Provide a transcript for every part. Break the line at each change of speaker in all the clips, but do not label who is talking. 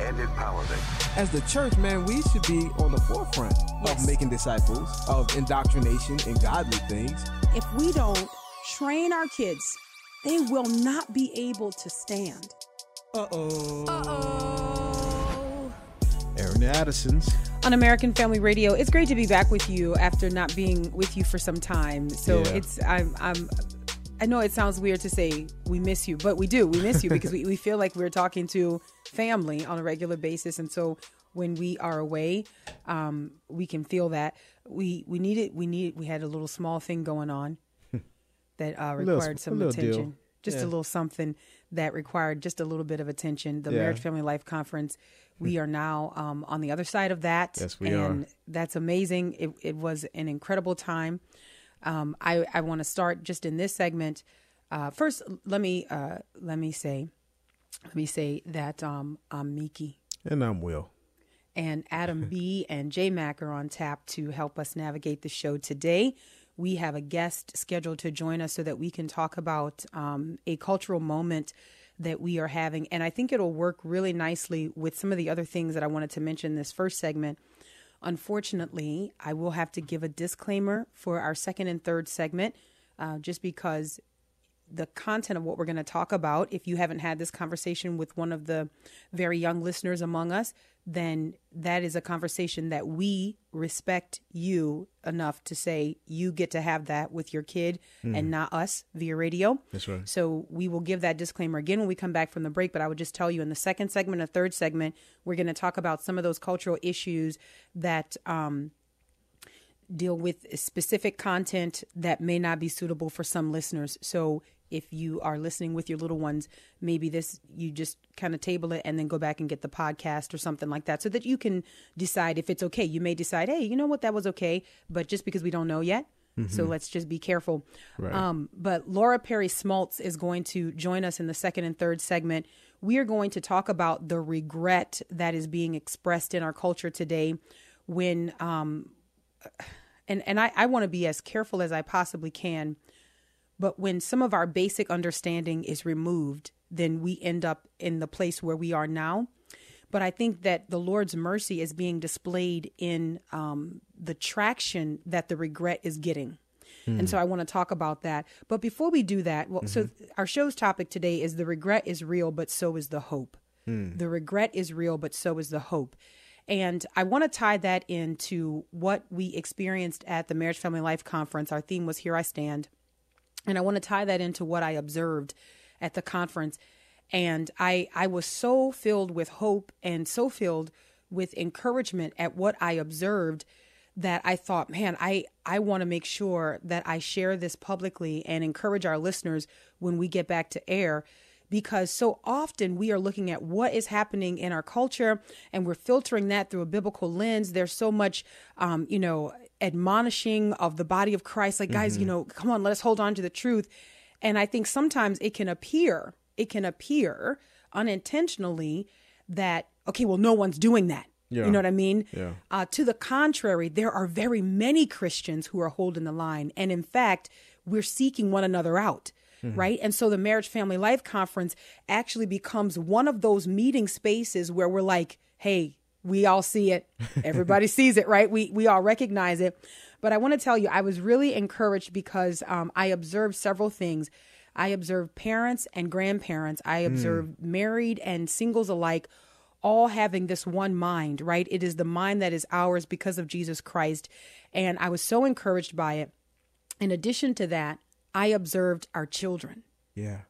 and empowerment.
As the church, man, we should be on the forefront
Yes.
of making disciples, of indoctrination and godly things.
If we don't train our kids, they will not be able to stand. Uh oh.
Uh-oh.
Aaron Addison's.
on American Family Radio. It's great to be back with you after not being with you for some time. So
Yeah.
it's I'm I'm I know it sounds weird to say we miss you, but we do. We miss you because we, we feel like we're talking to family on a regular basis. And so when we are away, um, we can feel that. We we needed we need we had a little small thing going on that uh, required
a
some
little deal.
attention. Just
Yeah.
a little something that required just a little bit of attention. The
Yeah.
Marriage Family Life Conference. We are now um, on the other side of that.
Yes, we
and
are.
that's amazing. It, it was an incredible time. Um, I, I want to start just in this segment. Uh, first, let me uh, let me say, let me say that um, I'm Miki
And I'm Will.
and Adam B and J Mac are on tap to help us navigate the show today. We have a guest scheduled to join us so that we can talk about um, a cultural moment that we are having. And I think it'll work really nicely with some of the other things that I wanted to mention in this first segment. Unfortunately, I will have to give a disclaimer for our second and third segment uh, just because the content of what we're going to talk about, if you haven't had this conversation with one of the very young listeners among us, then that is a conversation that we respect you enough to say you get to have that with your kid and not us via radio.
That's right.
So we will give that disclaimer again when we come back from the break. But I would just tell you in the second segment, and third segment, we're going to talk about some of those cultural issues that um, deal with specific content that may not be suitable for some listeners. So if you are listening with your little ones, maybe this you just kind of table it and then go back and get the podcast or something like that so that you can decide if it's okay. You may decide, hey, you know what, that was okay, but just because we don't know yet. So let's just be careful.
Right.
Um, but Laura Perry Smalts is going to join us in the second and third segment. We are going to talk about the regret that is being expressed in our culture today when um, and and I, I want to be as careful as I possibly can. But when some of our basic understanding is removed, then we end up in the place where we are now. But I think that the Lord's mercy is being displayed in um, the traction that the regret is getting. And so hmm. I want to talk about that. But before we do that, well, so mm-hmm. our show's topic today is the regret is real, but so is the hope. Hmm. The regret is real, but so is the hope. And I want to tie that into what we experienced at the Marriage Family Life Conference. Our theme was Here I Stand. And I want to tie that into what I observed at the conference. And I, I was so filled with hope and so filled with encouragement at what I observed that I thought, man, I, I want to make sure that I share this publicly and encourage our listeners when we get back to air because so often we are looking at what is happening in our culture and we're filtering that through a biblical lens. There's so much, um, you know, admonishing of the body of Christ. Like, guys, you know, come on, let us hold on to the truth. And I think sometimes it can appear, it can appear unintentionally that, okay, well, no one's doing that.
Yeah.
You know what I mean?
Yeah.
Uh, to the contrary, there are very many Christians who are holding the line. And in fact, we're seeking one another out. Right. And so the Marriage Family Life Conference actually becomes one of those meeting spaces where we're like, hey, we all see it. Everybody sees it, right? We we all recognize it. But I want to tell you, I was really encouraged because um, I observed several things. I observed parents and grandparents. I observed married and singles alike all having this one mind, right? It is the mind that is ours because of Jesus Christ. And I was so encouraged by it. In addition to that, I observed our children.
Yeah.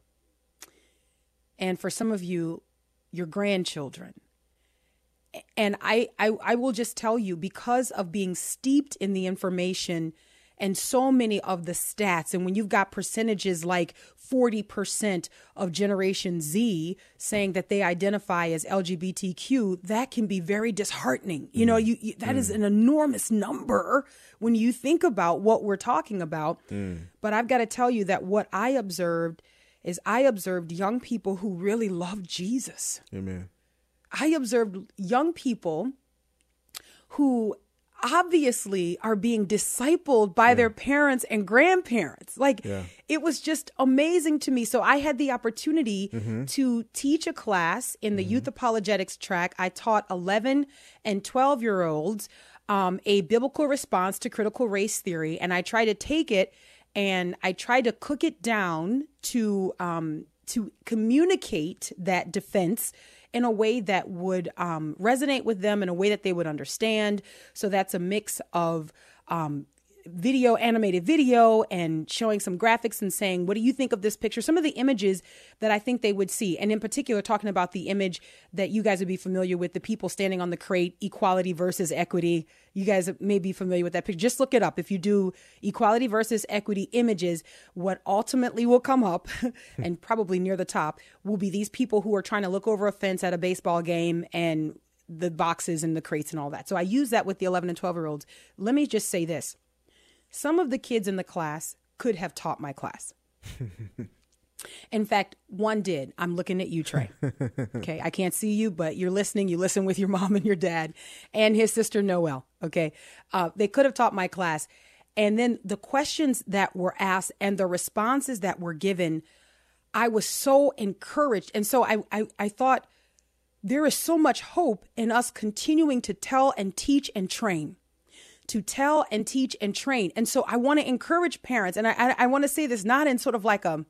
And for some of you, your grandchildren. And I, I, I will just tell you, because of being steeped in the information and so many of the stats. And when you've got percentages like 40% of Generation Z saying that they identify as LGBTQ, that can be very disheartening. You know, mm. you, you that is mm. an enormous number when you think about what we're talking about. Mm. But I've got to tell you that what I observed is I observed young people who really love Jesus.
Amen.
I observed young people who obviously are being discipled by their parents and grandparents. Like
Yeah.
it was just amazing to me. So I had the opportunity
Mm-hmm.
to teach a class in the youth apologetics track. I taught 11 and 12 year olds um, a biblical response to critical race theory. And I tried to take it and I tried to cook it down to um, to communicate that defense in a way that would um, resonate with them in a way that they would understand. So that's a mix of um, video, animated video, and showing some graphics and saying, What do you think of this picture? Some of the images that I think they would see. And in particular, talking about the image that you guys would be familiar with the people standing on the crate, equality versus equity. You guys may be familiar with that picture. Just look it up. If you do equality versus equity images, what ultimately will come up, and probably near the top, will be these people who are trying to look over a fence at a baseball game and the boxes and the crates and all that. So I use that with the 11 and 12 year olds. Let me just say this some of the kids in the class could have taught my class. In fact, one did. I'm looking at you, Trey. Okay. I can't see you, but you're listening. You listen with your mom and your dad and his sister, Noel. Okay. Uh, they could have taught my class. And then the questions that were asked and the responses that were given, I was so encouraged. And so I, I, I thought there is so much hope in us continuing to tell and teach and train to tell and teach and train. And so I want to encourage parents, and I, I, I want to say this not in sort of like a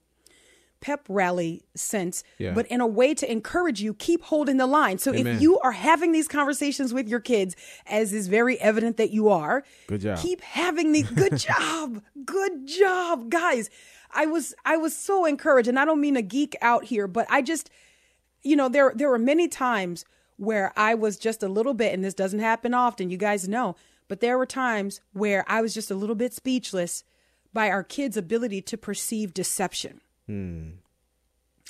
pep rally sense,
Yeah.
but in a way to encourage you, keep holding the line. So
Amen.
if you are having these conversations with your kids, as is very evident that you are,
Good job.
keep having these good job. Good job, guys. I was I was so encouraged, and I don't mean a geek out here, but I just you know, there there were many times where I was just a little bit, and this doesn't happen often, you guys know, but there were times where I was just a little bit speechless by our kids' ability to perceive deception. Hmm.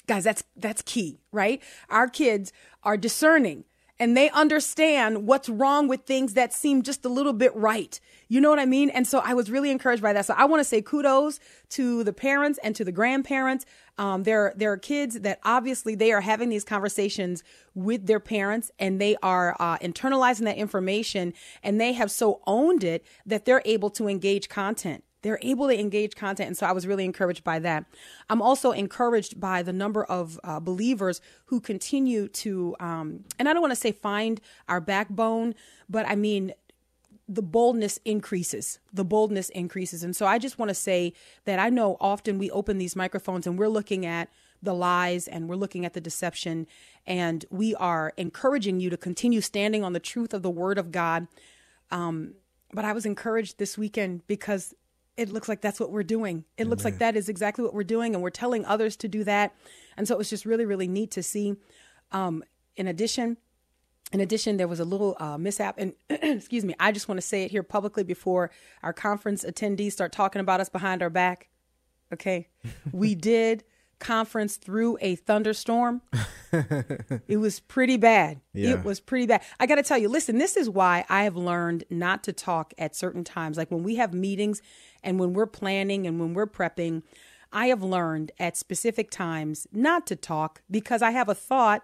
Guys, that's that's key, right? Our kids are discerning and they understand what's wrong with things that seem just a little bit right. You know what I mean? And so I was really encouraged by that. So I want to say kudos to the parents and to the grandparents. Um, there, there are kids that obviously they are having these conversations with their parents and they are uh, internalizing that information and they have so owned it that they're able to engage content they're able to engage content and so i was really encouraged by that. I'm also encouraged by the number of uh, believers who continue to um, and i don't want to say find our backbone but i mean the boldness increases the boldness increases. And so i just want to say that i know often we open these microphones and we're looking at the lies and we're looking at the deception and we are encouraging you to continue standing on the truth of the word of god. Um, but I was encouraged this weekend because it looks like that's what we're doing. It looks like that is exactly what we're doing, and we're telling others to do that. And so it was just really, really neat to see. Um, in addition, in addition, there was a little uh, mishap, and excuse me, I just want to say it here publicly before our conference attendees start talking about us behind our back. Okay, we did conference through a thunderstorm. it was pretty bad.
Yeah.
It was pretty bad. I got to tell you, listen, this is why I have learned not to talk at certain times. Like when we have meetings and when we're planning and when we're prepping, I have learned at specific times not to talk because I have a thought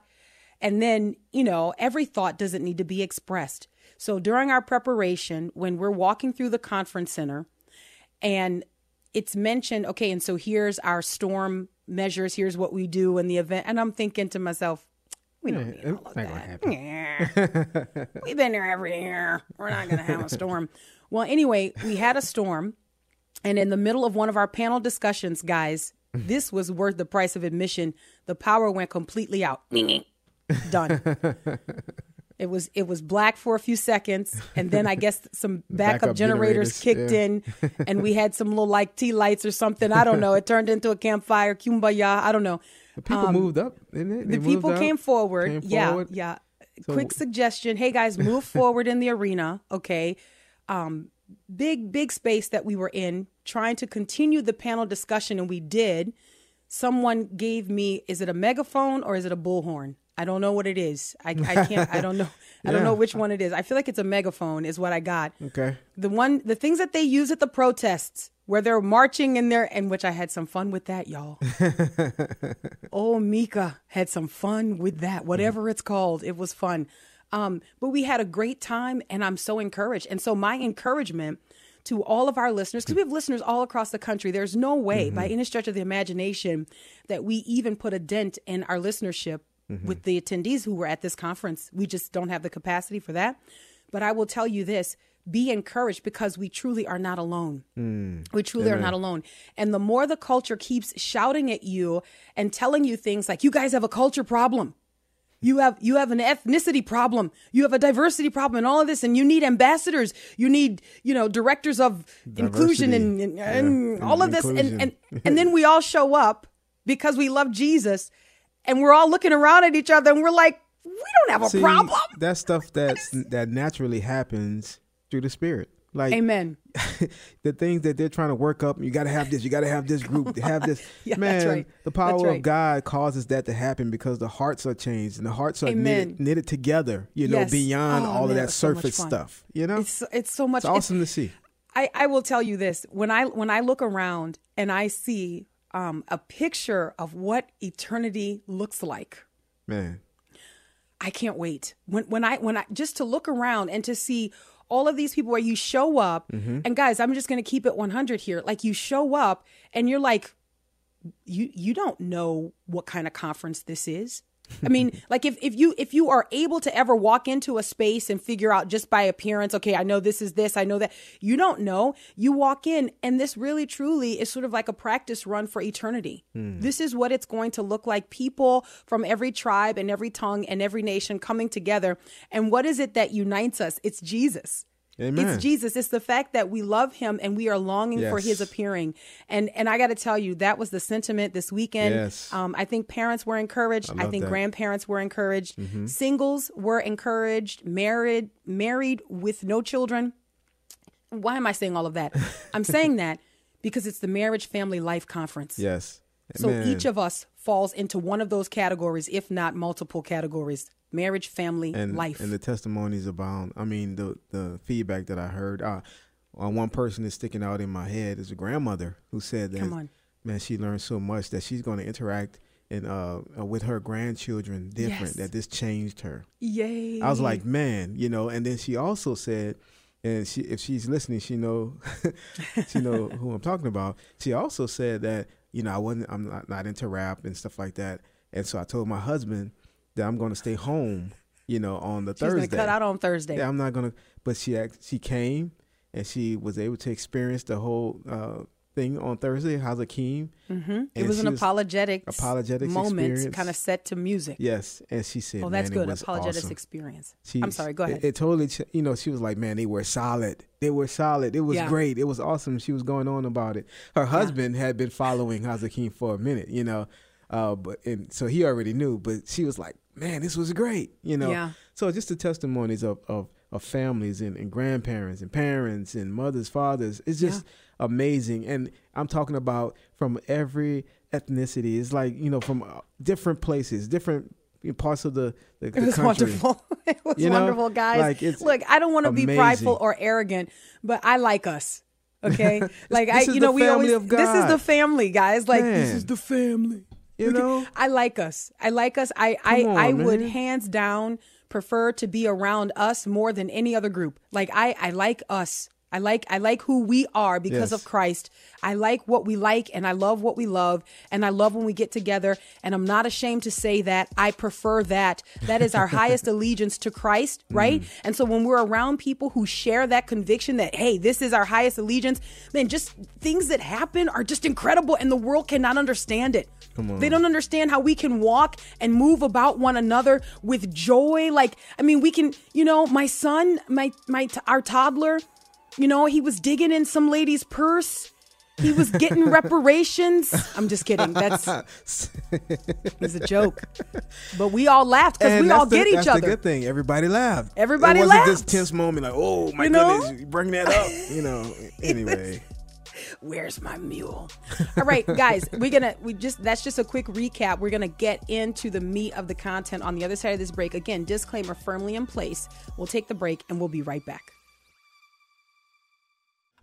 and then, you know, every thought doesn't need to be expressed. So during our preparation, when we're walking through the conference center and it's mentioned, okay, and so here's our storm measures, here's what we do in the event. And I'm thinking to myself, we don't need all of
it's not gonna
that. Yeah. We've been here every year. We're not going to have a storm. Well, anyway, we had a storm. And in the middle of one of our panel discussions, guys, this was worth the price of admission. The power went completely out. Done. It was it was black for a few seconds, and then I guess some backup,
Backup
generators,
generators,
kicked
yeah.
in, and we had some little like tea lights or something. I don't know. It turned into a campfire, kumbaya. I don't know.
The people moved up, didn't it?
Um, The
They
people
out,
came forward.
came
yeah,
forward.
yeah.
So-
Quick suggestion. Hey guys, move forward in the arena. Okay. Um, big, big space that we were in, trying to continue the panel discussion, and we did. Someone gave me, is it a megaphone or is it a bullhorn? I don't know what it is. I, I can't, I don't know. I don't know which one it is. I feel like it's a megaphone, is what I got.
Okay.
The one, the things that they use at the protests where they're marching in there, and which I had some fun with that, y'all. oh, Mika had some fun with that, whatever it's called. It was fun. Um, but we had a great time, and I'm so encouraged. And so, my encouragement to all of our listeners, because we have listeners all across the country, there's no way by any stretch of the imagination that we even put a dent in our listenership with the attendees who were at this conference. We just don't have the capacity for that. But I will tell you this be encouraged because we truly are not alone. We truly are not alone. And the more the culture keeps shouting at you and telling you things like, you guys have a culture problem. You have you have an ethnicity problem. You have a diversity problem and all of this and you need ambassadors. You need, you know, directors of inclusion and, and,
Yeah.
and all of this and, and and then we all show up because we love Jesus and we're all looking around at each other and we're like, we don't have a
See,
problem.
That's stuff that's that naturally happens through the spirit. Like
Amen.
the things that they're trying to work up. You got to have this. You got to have this group. to have this.
Yeah,
Man,
right.
the power
right.
of God causes that to happen because the hearts are changed and the hearts are knitted, knitted together. You know, beyond
Oh,
all of
man, it
that
was so
surface stuff. You know,
It's it's so much
it's awesome to see.
I, I will tell you this when I when I look around and I see um, a picture of what eternity looks like.
Man,
I can't wait. When when I when I just to look around and to see all of these people where you show up
Mm-hmm.
and guys, I'm just going to keep it 100 here. Like you show up and you're like you you don't know what kind of conference this is. I mean, like if, if you if you are able to ever walk into a space and figure out just by appearance, okay, I know this is this, I know that. You don't know. You walk in and this really truly is sort of like a practice run for eternity. Hmm. This is what it's going to look like. People from every tribe and every tongue and every nation coming together. And what is it that unites us? It's Jesus.
Amen.
It's Jesus. It's the fact that we love him and we are longing for his appearing. And and I got to tell you, that was the sentiment this weekend.
Yes.
Um, I think parents were encouraged. I,
love
think
that.
grandparents were encouraged.
Mm-hmm.
Singles were encouraged. Married, married with no children. Why am I saying all of that? I'm saying that because it's the Marriage Family Life Conference.
yes.
So each of us falls into one of those categories, if not multiple categories: marriage, family,
and
life.
and the testimonies abound. I mean, the the feedback that I heard. Uh, one person is sticking out in my head is a grandmother who said that man, she learned so much that she's going to interact and uh, uh, with her grandchildren different.
Yes.
That this changed her.
Yay!
I was like, man, you know. And then she also said, and she if she's listening, she know she know who I'm talking about. She also said that you know I wasn't I'm not, not into rap and stuff like that. And so I told my husband that I'm going to stay home, you know, on the
She's
Thursday.
gonna cut out on Thursday.
Yeah, I'm not gonna. But she act, she came and she was able to experience the whole uh, thing on Thursday. Hazakim. Mm-hmm.
It was an apologetic
apologetic
moment, kind of set to music.
Yes, and she said,
oh, that's
"Man,
good.
It was
Apologetics
awesome.
experience.
She-
I'm sorry. Go ahead.
It, totally, ch- you know, she was like, "Man, they were solid. They were solid. It was
Yeah.
great. It was awesome." She was going on about it. Her husband had been following Hazakim for a minute, you know, uh, but and so he already knew. But she was like, "Man, this was great," you know.
Yeah.
So just the testimonies of of, of families and, and grandparents and parents and mothers, fathers. It's just amazing, and I'm talking about from every ethnicity. It's like you know from uh, different places, different parts of the the,
It was
country.
wonderful. it was
You know,
wonderful, guys.
like,
Look, I don't want to be prideful or arrogant, but I like us. Okay, like I, you know, we always. This is the family, guys. Like this is the family.
You
We can-
know?
I like us. I like us. I I,
on,
I would hands down prefer to be around us more than any other group. Like I I like us. I like I like who we are because
Yes.
of Christ. I like what we like and I love what we love and I love when we get together and I'm not ashamed to say that I prefer that. That is our highest allegiance to Christ, mm. right? And so when we're around people who share that conviction that hey, this is our highest allegiance, then just things that happen are just incredible and the world cannot understand it. They don't understand how we can walk and move about one another with joy. Like, I mean, we can, you know, my son, my my our toddler, you know, he was digging in some lady's purse he was getting reparations. I'm just kidding. That's it's a joke. But we all laughed because we all
the,
get each
that's
other.
the good thing. Everybody laughed.
Everybody
it wasn't
laughed.
this tense moment like, oh my
You know?
goodness, you bring that up. You know. Anyway,
Where's my mule? All right, guys, we're gonna we just that's just a quick recap. We're gonna get into the meat of the content on the other side of this break. Again, disclaimer firmly in place. We'll take the break and we'll be right back.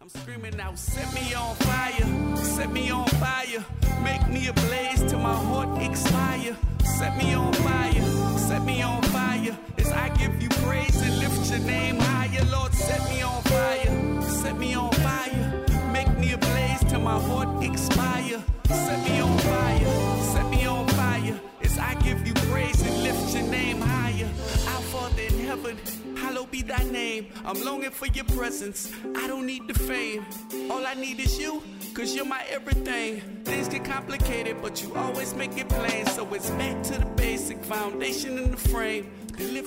I'm screaming out, set me on fire, set me on fire, make me a blaze till my heart expire. Set me on fire, set me on fire, as I give you praise and lift your name higher. Lord, set me on fire, set me on fire, make me a blaze till my heart expire. Set me on fire, set me on fire, as I give you praise and lift your name higher. Our Father in heaven, hallowed be thy name. I'm longing for your presence. I don't need the fame. All I need is you, cause you're my everything. Things get complicated, but you always make it plain. So it's back to the basic foundation in the frame.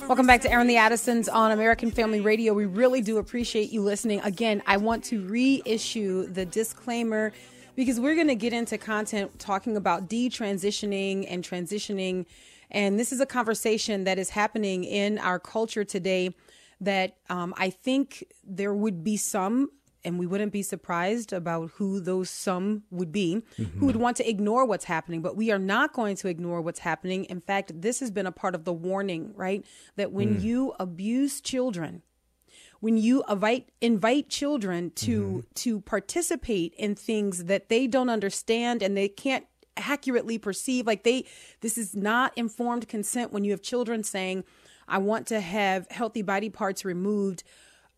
Welcome back to Airing the Addisons on American Family Radio. We really do appreciate you listening. Again, I want to reissue the disclaimer because we're going to get into content talking about detransitioning and transitioning. And this is a conversation that is happening in our culture today that um, I think there would be some, and we wouldn't be surprised about who those some would be, who would want to ignore what's happening. But we are not going to ignore what's happening. In fact, this has been a part of the warning, right? That when you abuse children, when you invite invite children to to participate in things that they don't understand and they can't accurately perceive like they this is not informed consent when you have children saying i want to have healthy body parts removed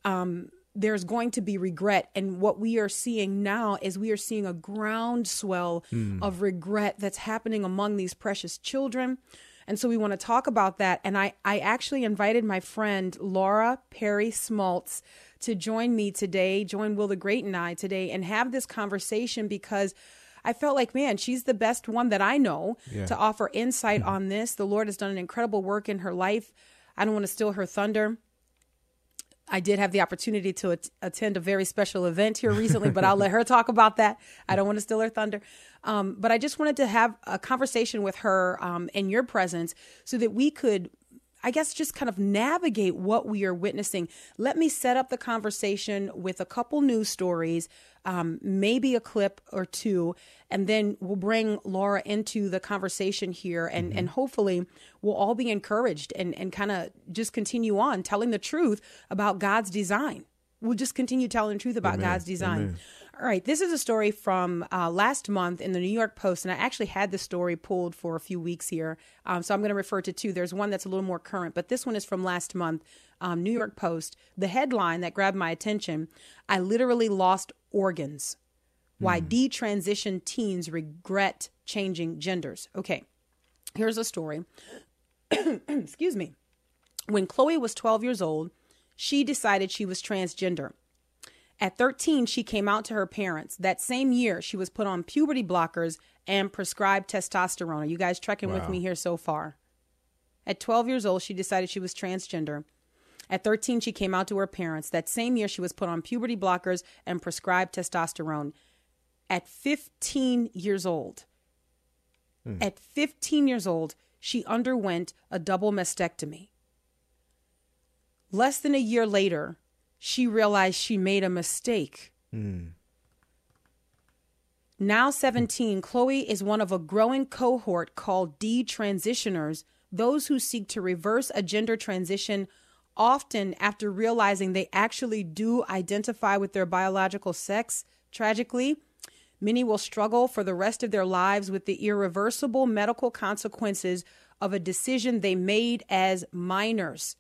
um there's going to be regret and what we are seeing now is we are seeing a groundswell of regret that's happening among these precious children and so we want to talk about that. And I, I actually invited my friend Laura Perry Smaltz to join me today, join Will the Great and I today, and have this conversation because I felt like, man, she's the best one that I know to offer insight on this. The Lord has done an incredible work in her life. I don't want to steal her thunder. I did have the opportunity to at- attend a very special event here recently, but I'll let her talk about that. I don't want to steal her thunder. Um, but I just wanted to have a conversation with her um, in your presence so that we could, I guess, just kind of navigate what we are witnessing. Let me set up the conversation with a couple news stories, um, maybe a clip or two, and then we'll bring Laura into the conversation here, and and hopefully we'll all be encouraged and and kind of just continue on telling the truth about God's design. We'll just continue telling the truth about God's design. All right, this is a story from uh, last month in the New York Post, and I actually had this story pulled for a few weeks here, um, so I'm going to refer to two. There's one that's a little more current, but this one is from last month, um, New York Post. The headline that grabbed my attention: "I literally lost organs. Why detransition teens regret changing genders." Okay, here's a story. Excuse me. When Chloe was 12 years old, she decided she was transgender. At 13, she came out to her parents. That same year, she was put on puberty blockers and prescribed testosterone. Are you guys trekking with me here so far? At 12 years old, she decided she was transgender. At 13, she came out to her parents. That same year, she was put on puberty blockers and prescribed testosterone. At 15 years old, hmm. at 15 years old, she underwent a double mastectomy. Less than a year later, she realized she made a mistake. Hmm. Now 17, Chloe is one of a growing cohort called detransitioners, those who seek to reverse a gender transition often after realizing they actually do identify with their biological sex. Tragically, many will struggle for the rest of their lives with the irreversible medical consequences of a decision they made as minors.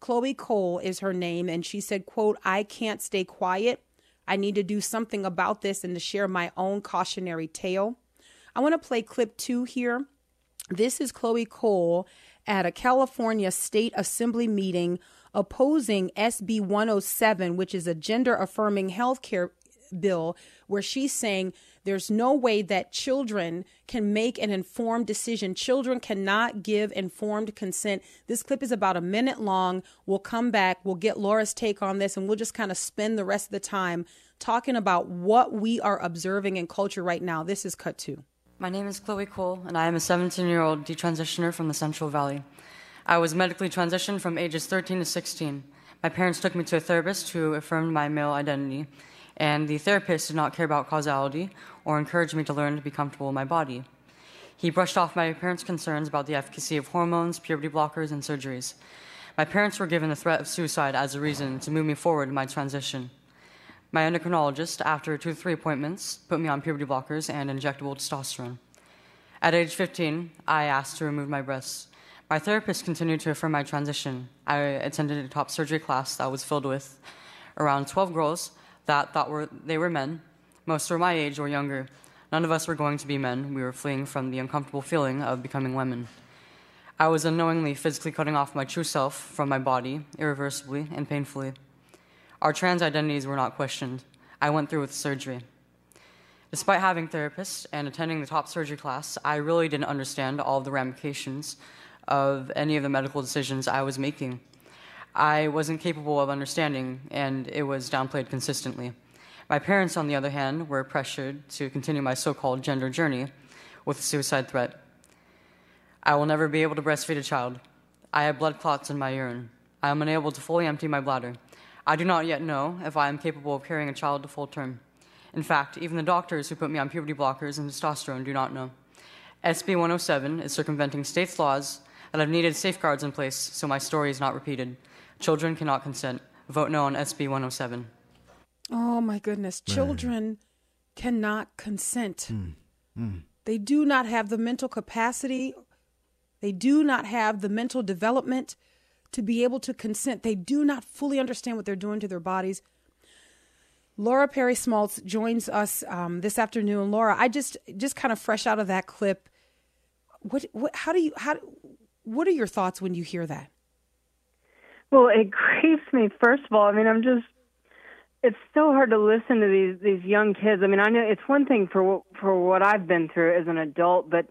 Chloe Cole is her name, and she said, quote, I can't stay quiet. I need to do something about this and to share my own cautionary tale. I want to play clip two here. This is Chloe Cole at a California State Assembly meeting opposing SB 107, which is a gender affirming healthcare bill where she's saying there's no way that children can make an informed decision. Children cannot give informed consent. This clip is about a minute long. We'll come back, we'll get Laura's take on this, and we'll just kind of spend the rest of the time talking about what we are observing in culture right now. This is cut two.
My name is Chloe Cole, and I am a 17 year old detransitioner from the Central Valley. I was medically transitioned from ages 13 to 16. My parents took me to a therapist who affirmed my male identity, and the therapist did not care about causality or encourage me to learn to be comfortable in my body. He brushed off my parents' concerns about the efficacy of hormones, puberty blockers, and surgeries. My parents were given the threat of suicide as a reason to move me forward in my transition. My endocrinologist, after two to three appointments, put me on puberty blockers and injectable testosterone. At age 15, I asked to remove my breasts. My therapist continued to affirm my transition. I attended a top surgery class that was filled with around 12 girls that thought were, they were men. Most were my age or younger. None of us were going to be men. We were fleeing from the uncomfortable feeling of becoming women. I was unknowingly physically cutting off my true self from my body, irreversibly and painfully. Our trans identities were not questioned. I went through with surgery. Despite having therapists and attending the top surgery class, I really didn't understand all the ramifications of any of the medical decisions I was making. I wasn't capable of understanding, and it was downplayed consistently. My parents, on the other hand, were pressured to continue my so called gender journey with a suicide threat. I will never be able to breastfeed a child. I have blood clots in my urine. I am unable to fully empty my bladder. I do not yet know if I am capable of carrying a child to full term. In fact, even the doctors who put me on puberty blockers and testosterone do not know. SB 107 is circumventing states' laws that have needed safeguards in place so my story is not repeated. Children cannot consent. Vote no on SB 107.
Oh my goodness. Children cannot consent.
Hmm. Hmm.
They do not have the mental capacity, they do not have the mental development to be able to consent. They do not fully understand what they're doing to their bodies. Laura Perry Smalts joins us um, this afternoon. Laura, I just just kind of fresh out of that clip. What, what how do you how what are your thoughts when you hear that?
Well, it grieves me. First of all, I mean, I'm just. It's so hard to listen to these these young kids. I mean, I know it's one thing for what, for what I've been through as an adult, but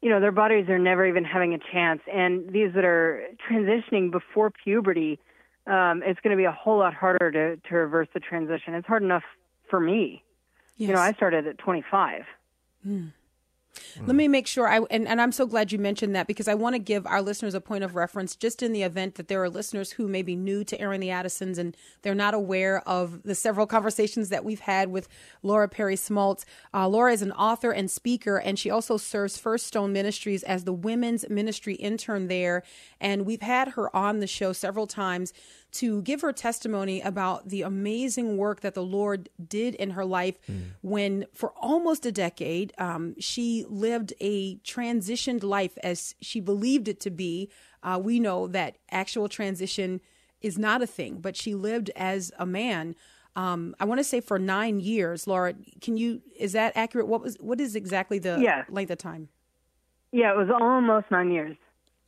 you know, their bodies are never even having a chance. And these that are transitioning before puberty, um, it's going to be a whole lot harder to to reverse the transition. It's hard enough for me.
Yes.
You know, I started at 25.
Mm. Let me make sure I and, and I'm so glad you mentioned that because I want to give our listeners a point of reference just in the event that there are listeners who may be new to Airing the Addisons and they're not aware of the several conversations that we've had with Laura Perry Smalts. Uh, Laura is an author and speaker, and she also serves First Stone Ministries as the women's ministry intern there. And we've had her on the show several times to give her testimony about the amazing work that the Lord did in her life mm. when, for almost a decade, um, she lived a transitioned life as she believed it to be. Uh, we know that actual transition is not a thing, but she lived as a man. Um, I want to say for nine years, Laura. Can you? Is that accurate? What was? What is exactly the
yeah.
length of time?
Yeah, it was almost nine years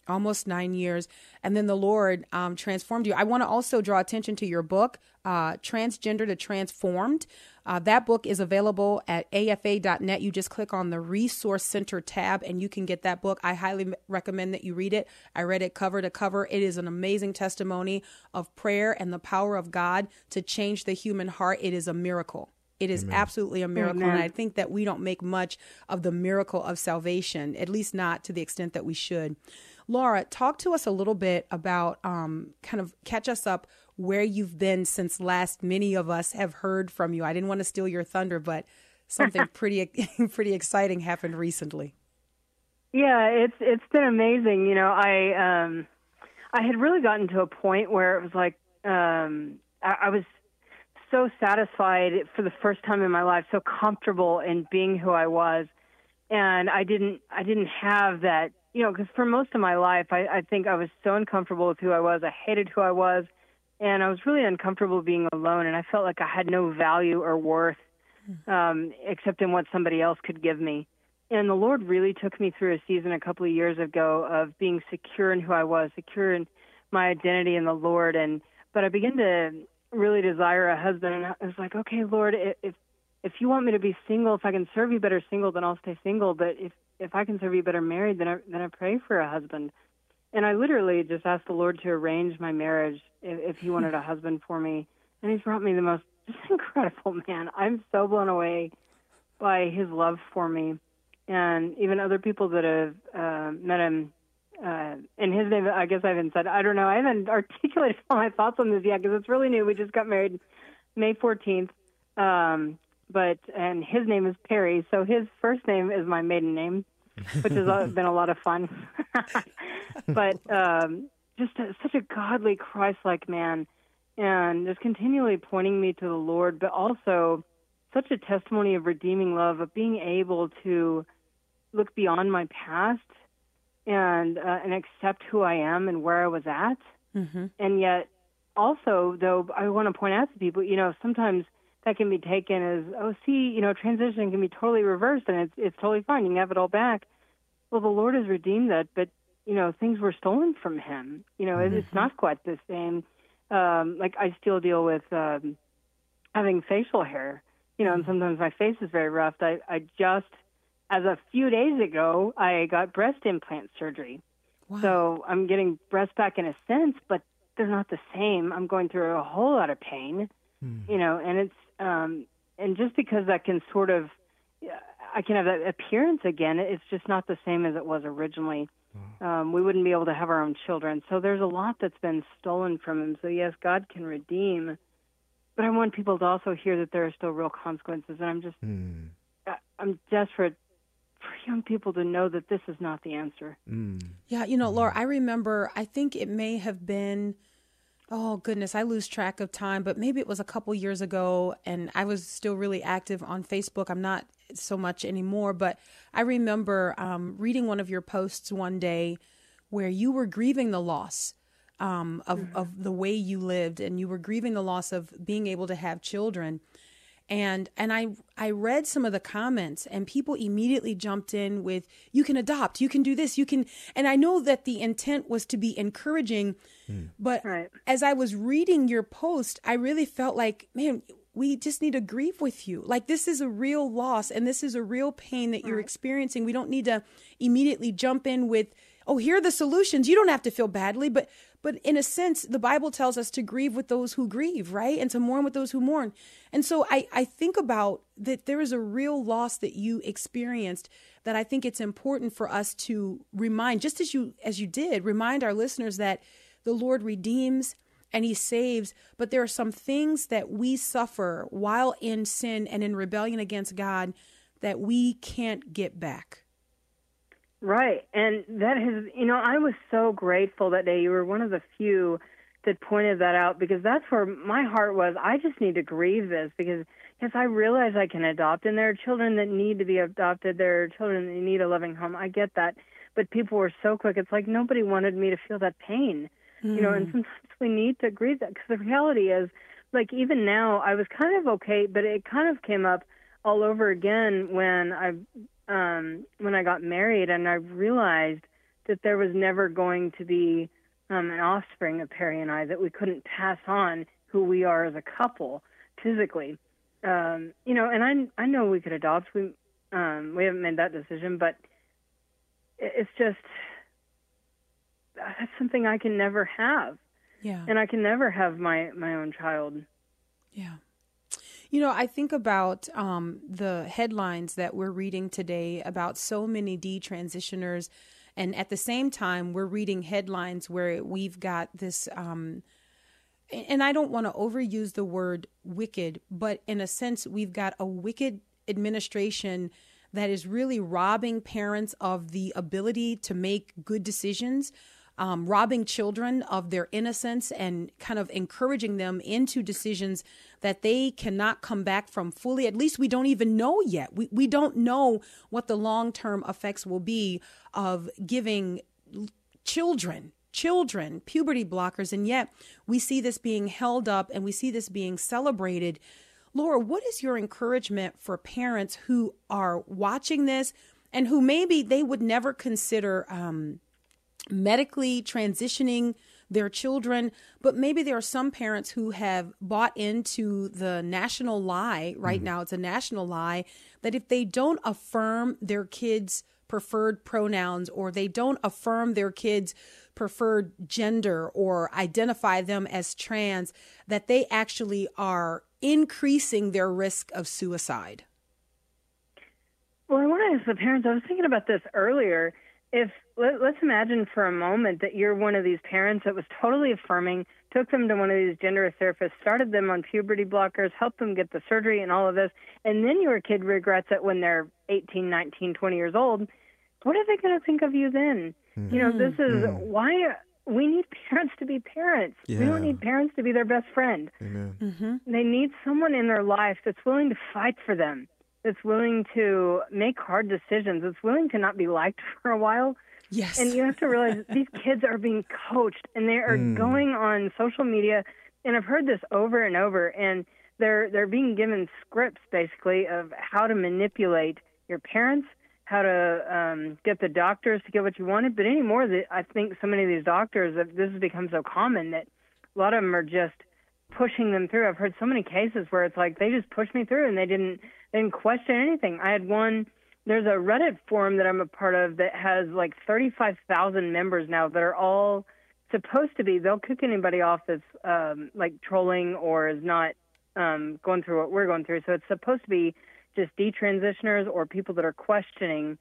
almost nine years, and then the Lord um, transformed you. I want to also draw attention to your book, uh, Transgender to Transformed. Uh, that book is available at afa.net. You just click on the Resource Center tab and you can get that book. I highly recommend that you read it. I read it cover to cover. It is an amazing testimony of prayer and the power of God to change the human heart. It is a miracle. It is Amen. absolutely a miracle. Amen. And I think that we don't make much of the miracle of salvation, at least not to the extent that we should. Laura, talk to us a little bit about um, kind of catch us up where you've been since last many of us have heard from you. I didn't want to steal your thunder, but something pretty pretty exciting happened recently.
Yeah, it's it's been amazing. You know, I um, I had really gotten to a point where it was like um, I, I was so satisfied for the first time in my life, so comfortable in being who I was, and I didn't I didn't have that you know, because for most of my life, I, I think I was so uncomfortable with who I was. I hated who I was, and I was really uncomfortable being alone. And I felt like I had no value or worth um, except in what somebody else could give me. And the Lord really took me through a season a couple of years ago of being secure in who I was, secure in my identity in the Lord. And but I began to really desire a husband. And I was like, okay, Lord, if if you want me to be single, if I can serve you better single, then I'll stay single. But if if I can serve you better married, then I then I pray for a husband. And I literally just asked the Lord to arrange my marriage if, if He wanted a husband for me. And He's brought me the most just incredible man. I'm so blown away by His love for me, and even other people that have uh, met Him. Uh, in his name, I guess I haven't said. I don't know. I haven't articulated all my thoughts on this yet because it's really new. We just got married May 14th, um, but and his name is Perry. So his first name is my maiden name, which has been a lot of fun. but um, just a, such a godly, Christ-like man, and just continually pointing me to the Lord, but also such a testimony of redeeming love, of being able to look beyond my past and uh, and accept who I am and where I was at,
mm-hmm.
and yet also though I want to point out to people, you know, sometimes that can be taken as oh see you know transition can be totally reversed and it's it's totally fine you can have it all back well the lord has redeemed that but you know things were stolen from him you know mm-hmm. it's not quite the same um like i still deal with um having facial hair you know and mm-hmm. sometimes my face is very rough i i just as a few days ago i got breast implant surgery wow. so i'm getting breasts back in a sense but they're not the same i'm going through a whole lot of pain mm. you know and it's um, and just because that can sort of, I can have that appearance again, it's just not the same as it was originally. Um, we wouldn't be able to have our own children. So there's a lot that's been stolen from him. So yes, God can redeem, but I want people to also hear that there are still real consequences. And I'm just, mm. I, I'm desperate for young people to know that this is not the answer.
Mm. Yeah, you know, Laura, I remember. I think it may have been oh goodness, I lose track of time, but maybe it was a couple years ago and I was still really active on Facebook. I'm not so much anymore, but I remember um, reading one of your posts one day where you were grieving the loss um, of, mm-hmm. of the way you lived and you were grieving the loss of being able to have children and and I I read some of the comments and people immediately jumped in with you can adopt you can do this you can and I know that the intent was to be encouraging mm. but right. as I was reading your post I really felt like man we just need to grieve with you like this is a real loss and this is a real pain that you're right. experiencing we don't need to immediately jump in with oh here are the solutions you don't have to feel badly but but in a sense, the Bible tells us to grieve with those who grieve, right? And to mourn with those who mourn. And so I, I think about that there is a real loss that you experienced that I think it's important for us to remind, just as you as you did, remind our listeners that the Lord redeems and he saves, but there are some things that we suffer while in sin and in rebellion against God that we can't get back.
Right. And that has, you know, I was so grateful that day. You were one of the few that pointed that out because that's where my heart was. I just need to grieve this because, yes, I realize I can adopt, and there are children that need to be adopted. There are children that need a loving home. I get that. But people were so quick. It's like nobody wanted me to feel that pain, mm. you know, and mm. sometimes we need to grieve that because the reality is, like, even now, I was kind of okay, but it kind of came up all over again when I um, when I got married, and I realized that there was never going to be um, an offspring of Perry and I, that we couldn't pass on who we are as a couple physically. Um, you know, and I I know we could adopt. We um, we haven't made that decision, but it's just that's something I can never have.
Yeah.
And I can never have my my own child.
Yeah. You know, I think about um, the headlines that we're reading today about so many detransitioners. And at the same time, we're reading headlines where we've got this, um, and I don't want to overuse the word wicked, but in a sense, we've got a wicked administration that is really robbing parents of the ability to make good decisions um, robbing children of their innocence and kind of encouraging them into decisions that they cannot come back from fully. At least we don't even know yet. We, we don't know what the long term effects will be of giving children children puberty blockers and yet we see this being held up and we see this being celebrated laura what is your encouragement for parents who are watching this and who maybe they would never consider um, medically transitioning their children. But maybe there are some parents who have bought into the national lie right mm-hmm. now. It's a national lie that if they don't affirm their kids' preferred pronouns or they don't affirm their kids' preferred gender or identify them as trans, that they actually are increasing their risk of suicide.
Well, I want to ask the parents. I was thinking about this earlier. If let, let's imagine for a moment that you're one of these parents that was totally affirming, took them to one of these gender therapists, started them on puberty blockers, helped them get the surgery and all of this, and then your kid regrets it when they're 18, 19, 20 years old. What are they going to think of you then? Mm. You know, this is mm. why we need parents to be parents. Yeah. We don't need parents to be their best friend. Mm-hmm. They need someone in their life that's willing to fight for them that's willing to make hard decisions, that's willing to not be liked for a while.
Yes.
And you have to realize these kids are being coached and they are mm. going on social media and I've heard this over and over and they're they're being given scripts basically of how to manipulate your parents, how to um, get the doctors to get what you wanted. But anymore, that I think so many of these doctors, this has become so common that a lot of them are just pushing them through. I've heard so many cases where it's like they just pushed me through and they didn't they didn't question anything. I had one. There's a Reddit forum that I'm a part of that has like 35,000 members now that are all supposed to be. They'll kick anybody off that's um, like trolling or is not um, going through what we're going through. So it's supposed to be just detransitioners or people that are questioning.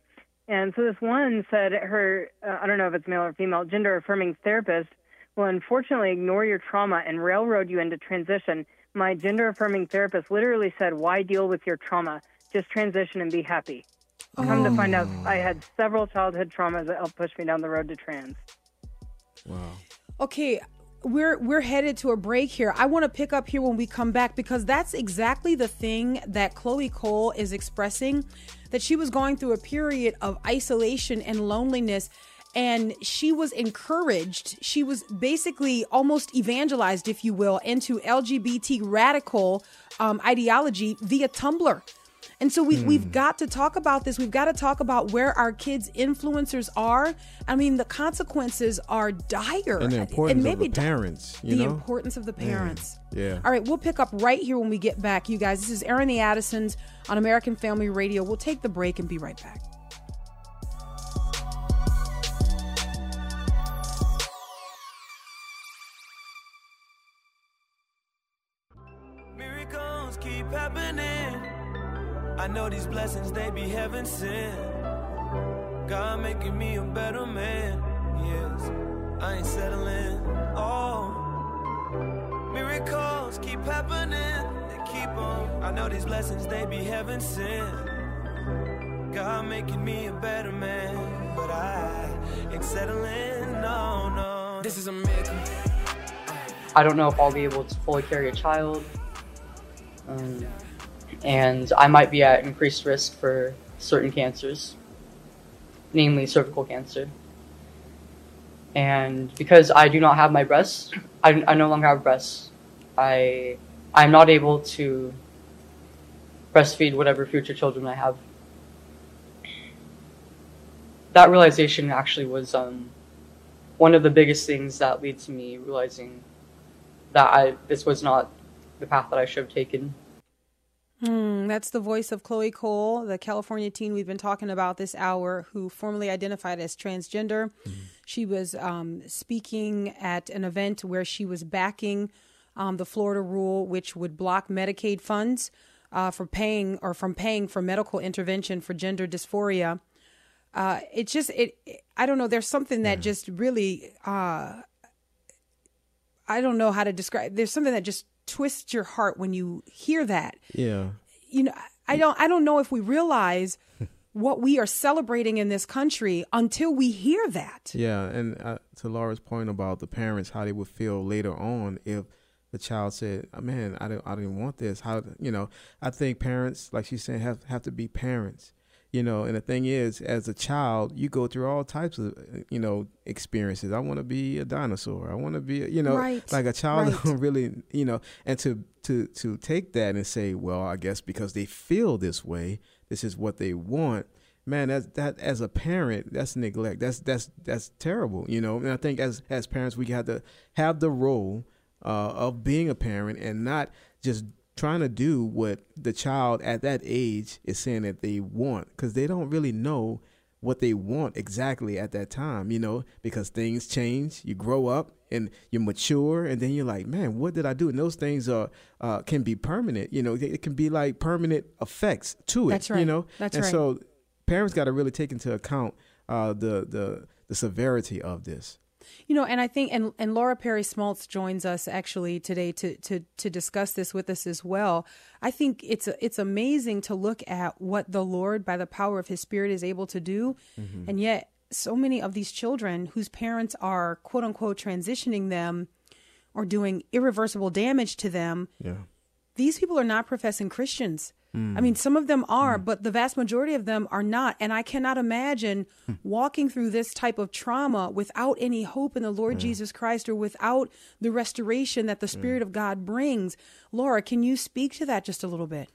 And so this one said her, uh, I don't know if it's male or female, gender affirming therapist will unfortunately ignore your trauma and railroad you into transition my gender affirming therapist literally said, Why deal with your trauma? Just transition and be happy. Come to find out, I had several childhood traumas that helped push me down the road to trans.
Wow.
Okay, we're we're headed to a break here. I want to pick up here when we come back because that's exactly the thing that Chloe Cole is expressing that she was going through a period of isolation and loneliness and she was encouraged she was basically almost evangelized if you will into lgbt radical um, ideology via tumblr and so we, mm. we've got to talk about this. We've got to talk about where our kids' influencers are. I mean, the consequences are dire.
And the importance and maybe of the parents.
the
know?
importance of the parents.
Yeah.
All right, we'll pick up right here when we get back, you guys. This is Airing the Addisons on American Family Radio. We'll take the break and be right back.
Know these blessings, they be heaven sent. God making me a better man. Yes, I ain't settling. Oh, miracles keep happening. They keep on. I know these blessings, they be heaven sent. God making me a better man. But I ain't settling. No, no. This is a miracle.
I don't know if I'll be able to fully carry a child. Um, and I might be at increased risk for certain cancers, namely cervical cancer. And because I do not have my breasts, I, I no longer have breasts. I I'm not able to breastfeed whatever future children I have. That realization actually was um, one of the biggest things that led to me realizing that I this was not the path that I should have taken.
Hmm, that's the voice of Chloe Cole, the California teen we've been talking about this hour, who formerly identified as transgender. Mm-hmm. She was um, speaking at an event where she was backing um, the Florida rule, which would block Medicaid funds uh, for paying or from paying for medical intervention for gender dysphoria. Uh, it just it, it, I don't know. There's something that yeah. just really uh, I don't know how to describe. There's something that just twists your heart when you hear that.
Yeah.
You know, I don't I don't know if we realize what we are celebrating in this country until we hear that.
Yeah, and uh, to Laura's point about the parents, how they would feel later on if the child said, oh, "Man, I didn't, I didn't want this." How you know? I think parents, like she's saying, have have to be parents you know and the thing is as a child you go through all types of you know experiences i want to be a dinosaur i want to be a, you know
right.
like a child right. really you know and to to to take that and say well i guess because they feel this way this is what they want man, that's that as a parent, that's neglect. That's that's that's terrible, you know. And I think as as parents, we have to have the role uh, of being a parent and not just trying to do what the child at that age is saying that they want because they don't really know what they want exactly at that time, you know, because things change. You grow up and you mature, and then you're like, man, what did I do? And those things are uh, can be permanent. You know, it can be like permanent effects to it.
That's right.
You know,
That's
and
right.
so parents got to really take into account uh, the the the severity of this.
You know, and I think and and Laura Perry Smalts joins us actually today to to to discuss this with us as well. I think it's it's amazing to look at what the Lord by the power of his spirit is able to do. Mm-hmm. And yet so many of these children whose parents are quote unquote transitioning them or doing irreversible damage to them,
Yeah.
These people are not professing Christians. I mean, hmm. some of them are, hmm. but the vast majority of them are not. And I cannot imagine hmm. walking through this type of trauma without any hope in the Lord Jesus Christ or without the restoration that the Spirit of God brings. Laura, can you speak to that just a little bit?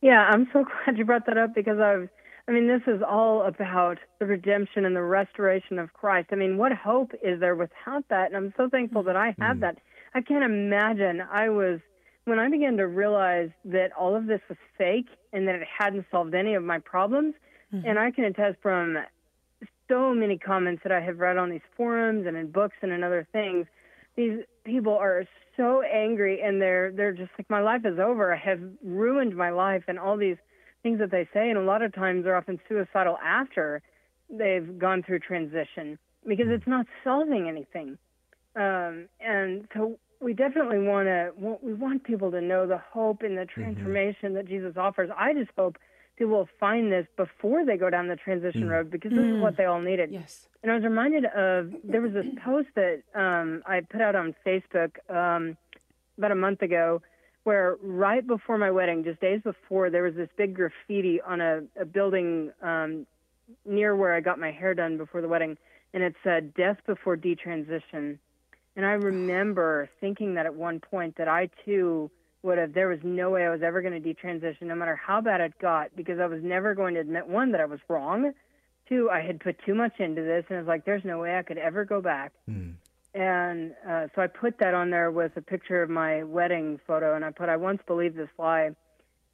Yeah, I'm so glad you brought that up because I've I mean this is all about the redemption and the restoration of Christ. I mean, what hope is there without that? And I'm so thankful that I have that. I can't imagine I was when I began to realize that all of this was fake and that it hadn't solved any of my problems, and I can attest from so many comments that I have read on these forums and in books and in other things, these people are so angry and they're they're just like my life is over. I have ruined my life and all these things that they say and a lot of times they're often suicidal after they've gone through transition because it's not solving anything. Um, and so we definitely want to we want people to know the hope and the transformation that Jesus offers. I just hope people will find this before they go down the transition road because this is what they all needed.
Yes.
And I was reminded of there was this post that um, I put out on Facebook um, about a month ago, where right before my wedding, just days before, there was this big graffiti on a, a building um, near where I got my hair done before the wedding, and it said "Death before detransition." And I remember thinking that at one point that I too would have. There was no way I was ever going to detransition, no matter how bad it got, because I was never going to admit one that I was wrong. Two, I had put too much into this, and it was like, there's no way I could ever go back. And uh, so I put that on there with a picture of my wedding photo, and I put, I once believed this lie.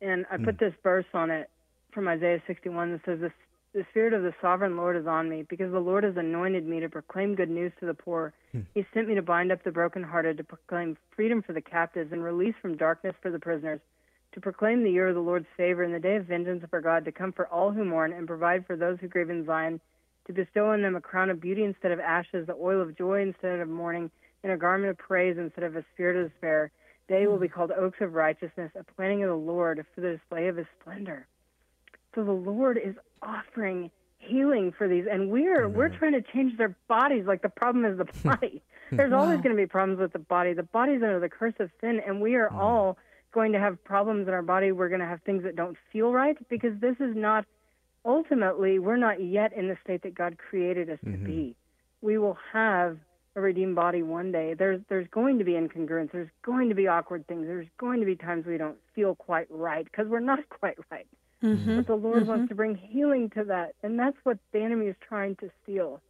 And I put this verse on it from Isaiah 61 that says, the, the Spirit of the sovereign Lord is on me, because the Lord has anointed me to proclaim good news to the poor. Hmm. He sent me to bind up the brokenhearted, to proclaim freedom for the captives, and release from darkness for the prisoners, to proclaim the year of the Lord's favor and the day of vengeance of our God, to comfort all who mourn and provide for those who grieve in Zion, to bestow on them a crown of beauty instead of ashes, the oil of joy instead of mourning, and a garment of praise instead of a spirit of despair. They will be hmm. called oaks of righteousness, a planting of the Lord for the display of his splendor. So the Lord is offering healing for these, and we're we're trying to change their bodies. Like the problem is the body. There's always going to be problems with the body. The body's under the curse of sin, and we are mm. all going to have problems in our body. We're going to have things that don't feel right because this is not ultimately we're not yet in the state that God created us to be. Mm-hmm. We will have a redeemed body one day. There's there's going to be incongruence. There's going to be awkward things. There's going to be times we don't feel quite right because we're not quite right. Mm-hmm. But the Lord wants mm-hmm. to bring healing to that, and that's what the enemy is trying to steal.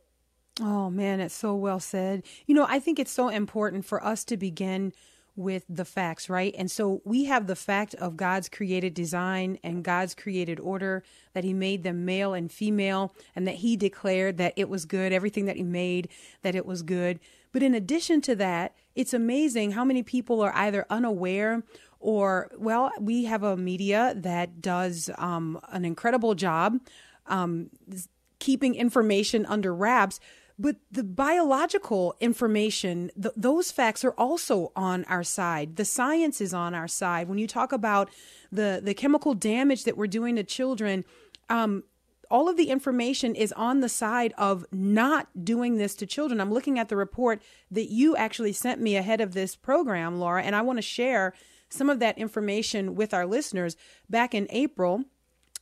Oh man, it's so well said. You know, I think it's so important for us to begin with the facts, right? And so we have the fact of God's created design and God's created order that he made them male and female and that he declared that it was good, everything that he made that it was good. But in addition to that, it's amazing how many people are either unaware or well, we have a media that does um, an incredible job um, keeping information under wraps. But the biological information, th- those facts are also on our side. The science is on our side. When you talk about the, the chemical damage that we're doing to children, um, all of the information is on the side of not doing this to children. I'm looking at the report that you actually sent me ahead of this program, Laura, and I want to share some of that information with our listeners. Back in April,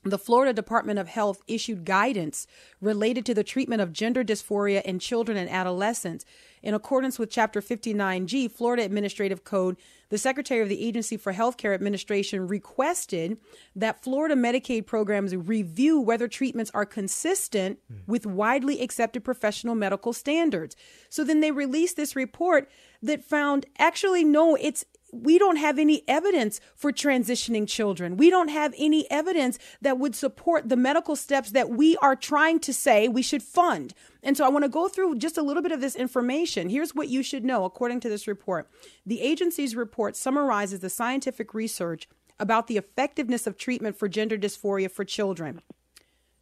the Florida Department of Health issued guidance related to the treatment of gender dysphoria in children and adolescents. In accordance with Chapter 59G, Florida Administrative Code, the Secretary of the Agency for Healthcare Administration requested that Florida Medicaid programs review whether treatments are consistent with widely accepted professional medical standards. So then they released this report that found actually no, it's we don't have any evidence for transitioning children. We don't have any evidence that would support the medical steps that we are trying to say we should fund. And so I want to go through just a little bit of this information. Here's what you should know according to this report. The agency's report summarizes the scientific research about the effectiveness of treatment for gender dysphoria for children.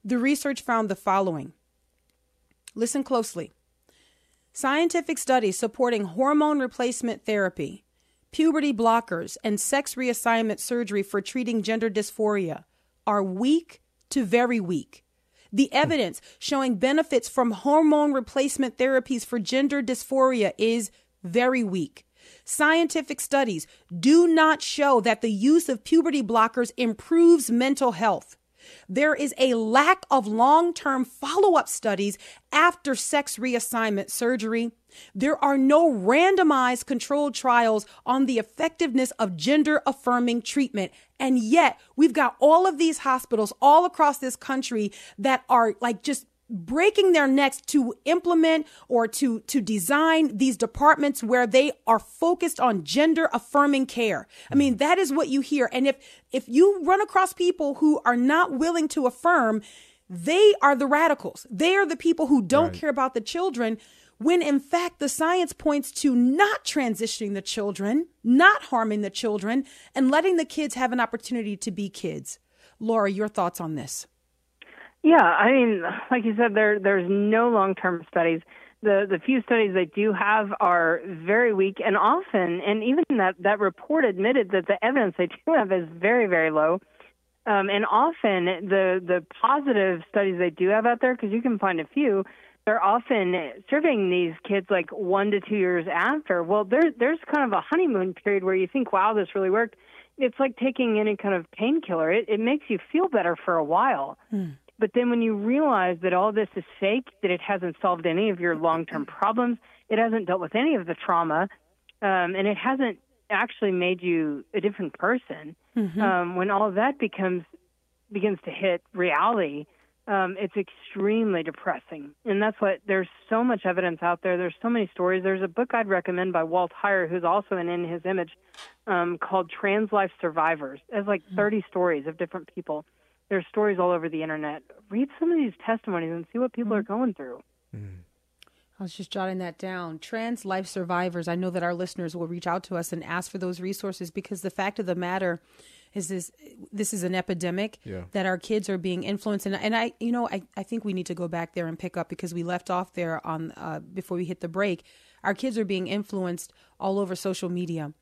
The research found the following. Listen closely. Scientific studies supporting hormone replacement therapy puberty blockers, and sex reassignment surgery for treating gender dysphoria are weak to very weak. The hmm. evidence showing benefits from hormone replacement therapies for gender dysphoria is very weak. Scientific studies do not show that the use of puberty blockers improves mental health. There is a lack of long term follow up studies after sex reassignment surgery. There are no randomized controlled trials on the effectiveness of gender affirming treatment. And yet, we've got all of these hospitals all across this country that are like just breaking their necks to implement or to to design these departments where they are focused on gender affirming care. I mean, mm-hmm. that is what you hear. And if if you run across people who are not willing to affirm, they are the radicals. They are the people who don't
Right.
care about the children when in fact the science points to not transitioning the children, not harming the children, and letting the kids have an opportunity to be kids. Laura, your thoughts on this?
Yeah, I mean, like you said, there there's no long term studies. The the few studies they do have are very weak, and often, and even that that report admitted that the evidence they do have is very very low. Um, and often the the positive studies they do have out there, because you can find a few, they're often surveying these kids like one to two years after. Well, there there's kind of a honeymoon period where you think, wow, this really worked. It's like taking any kind of painkiller. It it makes you feel better for a while. But then when you realize that all this is fake, that it hasn't solved any of your long term problems, it hasn't dealt with any of the trauma, um, and it hasn't actually made you a different person, um, when all of that becomes begins to hit reality, um, it's extremely depressing. And that's what there's so much evidence out there. There's so many stories. There's a book I'd recommend by Walt Heyer, who's also an In His Image, um, called Trans Life Survivors. It has like 30 stories of different people. There's stories all over the internet. Read some of these testimonies and see what people are going through.
I was just jotting that down. Trans life survivors. I know that our listeners will reach out to us and ask for those resources because the fact of the matter is this this is an epidemic
Yeah.
that our kids are being influenced and, and I you know I, I think we need to go back there and pick up because we left off there on uh, before we hit the break. Our kids are being influenced all over social media.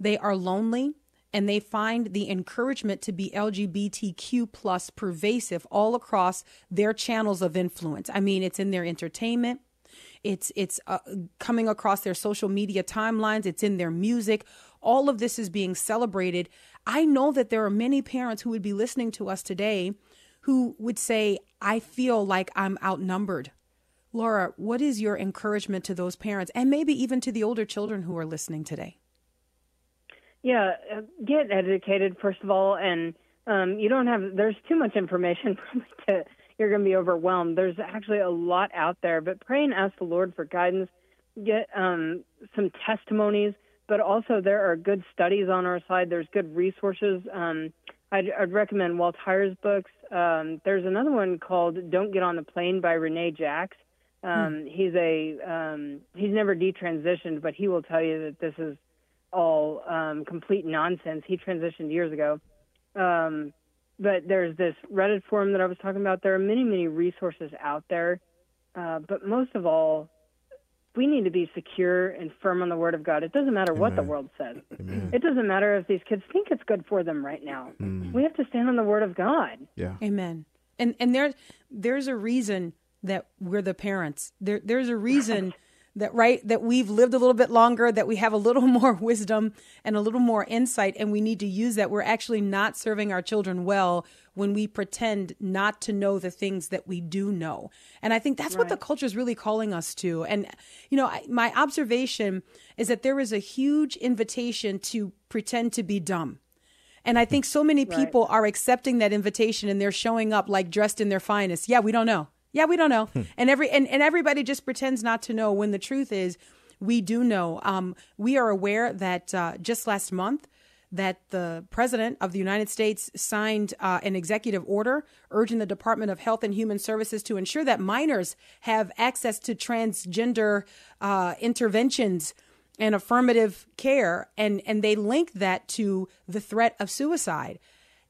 They are lonely and they find the encouragement to be LGBTQ plus pervasive all across their channels of influence. I mean, it's in their entertainment, it's it's uh, coming across their social media timelines, it's in their music. All of this is being celebrated. I know that there are many parents who would be listening to us today who would say, "I feel like I'm outnumbered." Laura, what is your encouragement to those parents and maybe even to the older children who are listening today?
Yeah, uh, get educated first of all, and um, you don't have. There's too much information probably to. You're going to be overwhelmed. There's actually a lot out there, but pray and ask the Lord for guidance. Get um, some testimonies, but also there are good studies on our side. There's good resources. Um, I'd, I'd recommend Walt Heyer's books. Um, there's another one called "Don't Get on the Plane" by Rene Jax. Um, He's a um, he's never detransitioned, but he will tell you that this is all um, complete nonsense. He transitioned years ago. Um, but there's this Reddit forum that I was talking about. There are many, many resources out there. Uh, but most of all, we need to be secure and firm on the Word of God. It doesn't matter what the world says. It doesn't matter if these kids think it's good for them right now. We have to stand on the Word of God.
Yeah.
Amen. And and there there's a reason that we're the parents. There there's a reason that right that we've lived a little bit longer that we have a little more wisdom and a little more insight and we need to use that we're actually not serving our children well when we pretend not to know the things that we do know and i think that's right. what the culture is really calling us to and you know my observation is that there is a huge invitation to pretend to be dumb and I think so many people right. are accepting that invitation and they're showing up like dressed in their finest. Yeah, we don't know. Yeah, we don't know. Hmm. and every and, and everybody just pretends not to know when the truth is we do know. Um, we are aware that uh, just last month that the president of the United States signed uh, an executive order urging the Department of Health and Human Services to ensure that minors have access to transgender uh, interventions and affirmative care, and and they link that to the threat of suicide.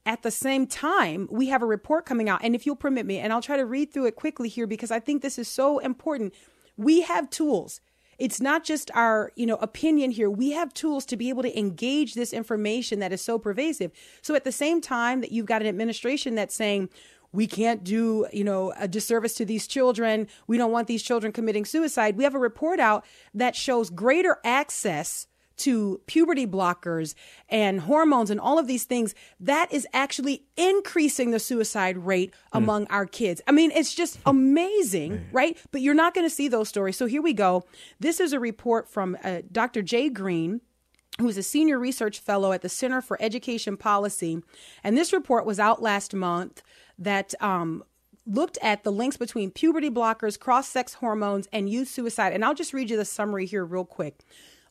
At the same time, we have a report coming out. And if you'll permit me, and I'll try to read through it quickly here because I think this is so important. We have tools. It's not just our, you know, opinion here. We have tools to be able to engage this information that is so pervasive. So at the same time that you've got an administration that's saying, we can't do, you know, a disservice to these children. We don't want these children committing suicide. We have a report out that shows greater access to puberty blockers and hormones and all of these things, that is actually increasing the suicide rate mm. among our kids. I mean, it's just amazing, right? But you're not going to see those stories. So here we go. This is a report from uh, Dr. Jay Greene who is a senior research fellow at the Center for Education Policy. And this report was out last month that um, looked at the links between puberty blockers, cross sex hormones, and youth suicide. And I'll just read you the summary here, real quick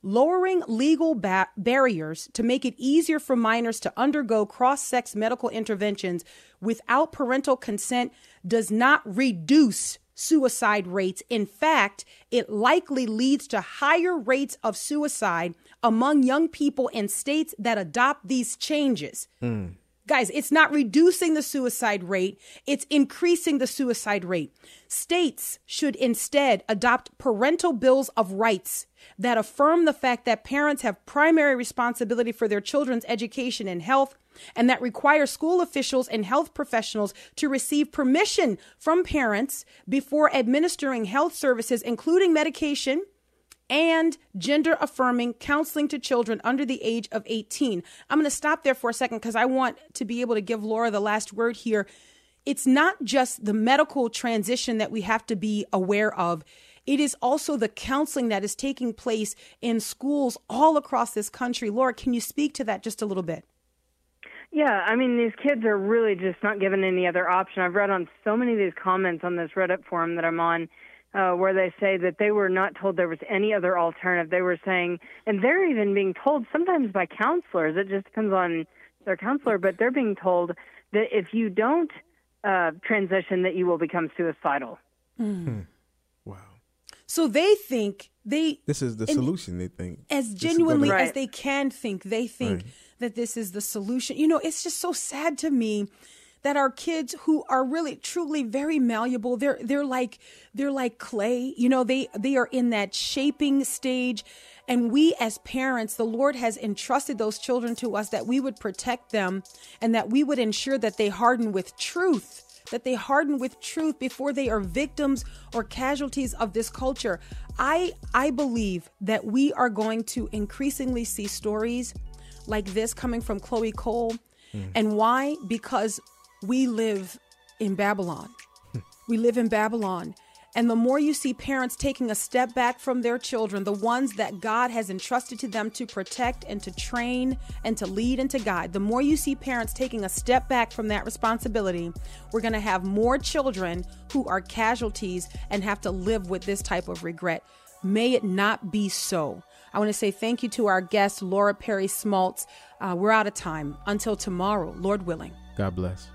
lowering legal ba- barriers to make it easier for minors to undergo cross sex medical interventions without parental consent does not reduce suicide rates. In fact, it likely leads to higher rates of suicide among young people in states that adopt these changes. Mm. Guys, it's not reducing the suicide rate, it's increasing the suicide rate. States should instead adopt parental bills of rights that affirm the fact that parents have primary responsibility for their children's education and health, and that require school officials and health professionals to receive permission from parents before administering health services, including medication and gender affirming counseling to children under the age of 18. I'm going to stop there for a second because I want to be able to give Laura the last word here. It's not just the medical transition that we have to be aware of. It is also the counseling that is taking place in schools all across this country. Laura, can you speak to that just a little bit?
Yeah, I mean, these kids are really just not given any other option. I've read on so many of these comments on this Reddit forum that I'm on uh, where they say that they were not told there was any other alternative. They were saying, and they're even being told sometimes by counselors, it just depends on their counselor, but they're being told that if you don't uh, transition, that you will become suicidal.
Mm. Wow.
So they think they.
This is the solution, they think.
As genuinely as they can think, they think right. that this is the solution. You know, it's just so sad to me that our kids who are really truly very malleable they're they're like they're like clay you know they they are in that shaping stage. And we as parents the lord has entrusted those children to us that we would protect them and that we would ensure that they harden with truth that they harden with truth before they are victims or casualties of this culture. I i believe that we are going to increasingly see stories like this coming from chloe cole. Mm. and why? Because we live in Babylon. we live in Babylon. And the more you see parents taking a step back from their children, the ones that God has entrusted to them to protect and to train and to lead and to guide, the more you see parents taking a step back from that responsibility, we're going to have more children who are casualties and have to live with this type of regret. May it not be so. I want to say thank you to our guest, Laura Perry Smalts. Uh, we're out of time. Until tomorrow, Lord willing.
God bless.